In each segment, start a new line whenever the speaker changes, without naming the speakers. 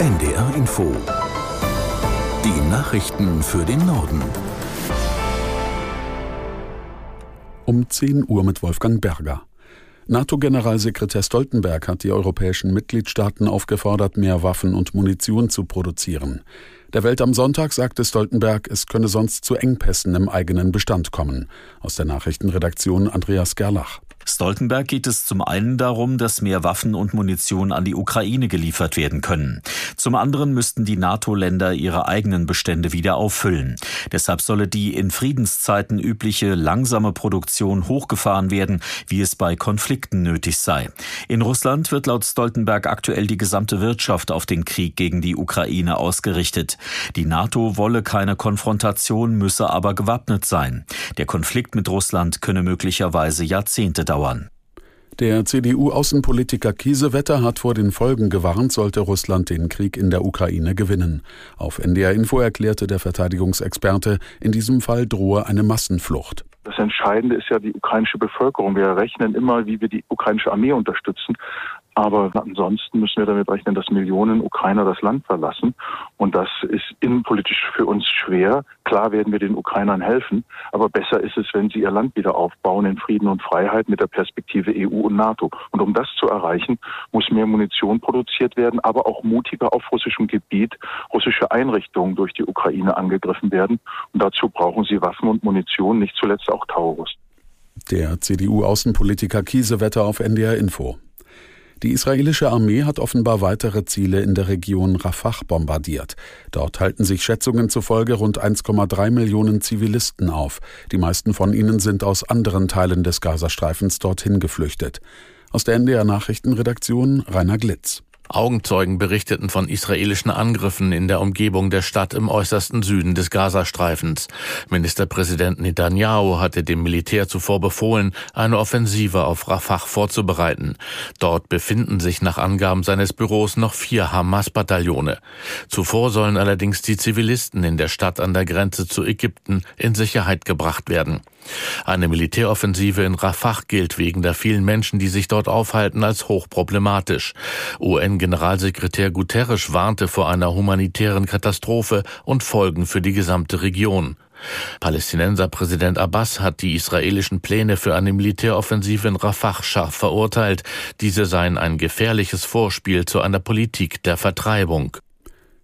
NDR Info. Die Nachrichten für den Norden.
Um 10 Uhr mit Wolfgang Berger. NATO-Generalsekretär Stoltenberg hat die europäischen Mitgliedstaaten aufgefordert, mehr Waffen und Munition zu produzieren. Der Welt am Sonntag sagte Stoltenberg, es könne sonst zu Engpässen im eigenen Bestand kommen. Aus der Nachrichtenredaktion Andreas Gerlach.
Stoltenberg geht es zum einen darum, dass mehr Waffen und Munition an die Ukraine geliefert werden können. Zum anderen müssten die NATO-Länder ihre eigenen Bestände wieder auffüllen. Deshalb solle die in Friedenszeiten übliche langsame Produktion hochgefahren werden, wie es bei Konflikten nötig sei. In Russland wird laut Stoltenberg aktuell die gesamte Wirtschaft auf den Krieg gegen die Ukraine ausgerichtet. Die NATO wolle keine Konfrontation, müsse aber gewappnet sein. Der Konflikt mit Russland könne möglicherweise Jahrzehnte dauern.
Der CDU-Außenpolitiker Kiesewetter hat vor den Folgen gewarnt, sollte Russland den Krieg in der Ukraine gewinnen. Auf NDR Info erklärte der Verteidigungsexperte, in diesem Fall drohe eine Massenflucht.
Das Entscheidende ist ja die ukrainische Bevölkerung. Wir rechnen immer, wie wir die ukrainische Armee unterstützen. Aber ansonsten müssen wir damit rechnen, dass Millionen Ukrainer das Land verlassen. Und das ist innenpolitisch für uns schwer. Klar werden wir den Ukrainern helfen, aber besser ist es, wenn sie ihr Land wieder aufbauen in Frieden und Freiheit mit der Perspektive EU und NATO. Und um das zu erreichen, muss mehr Munition produziert werden, aber auch mutiger auf russischem Gebiet russische Einrichtungen durch die Ukraine angegriffen werden. Und dazu brauchen sie Waffen und Munition, nicht zuletzt auch Taurus.
Der CDU-Außenpolitiker Kiesewetter auf NDR Info. Die israelische Armee hat offenbar weitere Ziele in der Region Rafah bombardiert. Dort halten sich Schätzungen zufolge rund 1,3 Millionen Zivilisten auf. Die meisten von ihnen sind aus anderen Teilen des Gazastreifens dorthin geflüchtet. Aus der NDR Nachrichtenredaktion Rainer Glitz.
Augenzeugen berichteten von israelischen Angriffen in der Umgebung der Stadt im äußersten Süden des Gazastreifens. Ministerpräsident Netanyahu hatte dem Militär zuvor befohlen, eine Offensive auf Rafah vorzubereiten. Dort befinden sich nach Angaben seines Büros noch vier Hamas-Bataillone. Zuvor sollen allerdings die Zivilisten in der Stadt an der Grenze zu Ägypten in Sicherheit gebracht werden. Eine Militäroffensive in Rafah gilt wegen der vielen Menschen, die sich dort aufhalten, als hochproblematisch. UN-Generalsekretär Guterres warnte vor einer humanitären Katastrophe und Folgen für die gesamte Region. Palästinenser Präsident Abbas hat die israelischen Pläne für eine Militäroffensive in Rafah scharf verurteilt. Diese seien ein gefährliches Vorspiel zu einer Politik der Vertreibung.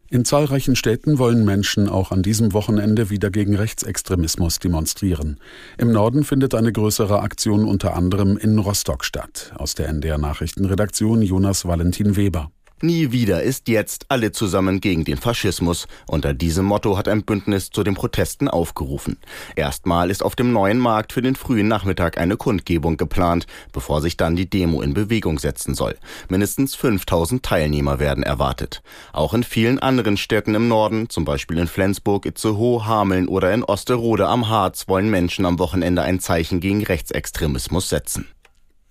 In zahlreichen Städten wollen Menschen auch an diesem Wochenende wieder gegen Rechtsextremismus demonstrieren. Im Norden findet eine größere Aktion unter anderem in Rostock statt. Aus der NDR Nachrichtenredaktion Jonas Valentin Weber.
Nie wieder ist jetzt alle zusammen gegen den Faschismus. Unter diesem Motto hat ein Bündnis zu den Protesten aufgerufen. Erstmal ist auf dem neuen Markt für den frühen Nachmittag eine Kundgebung geplant, bevor sich dann die Demo in Bewegung setzen soll. Mindestens 5000 Teilnehmer werden erwartet. Auch in vielen anderen Städten im Norden, zum Beispiel in Flensburg, Itzehoe, Hameln oder in Osterode am Harz, wollen Menschen am Wochenende ein Zeichen gegen Rechtsextremismus setzen.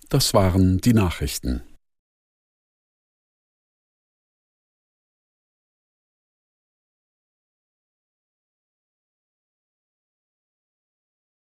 Das waren die Nachrichten.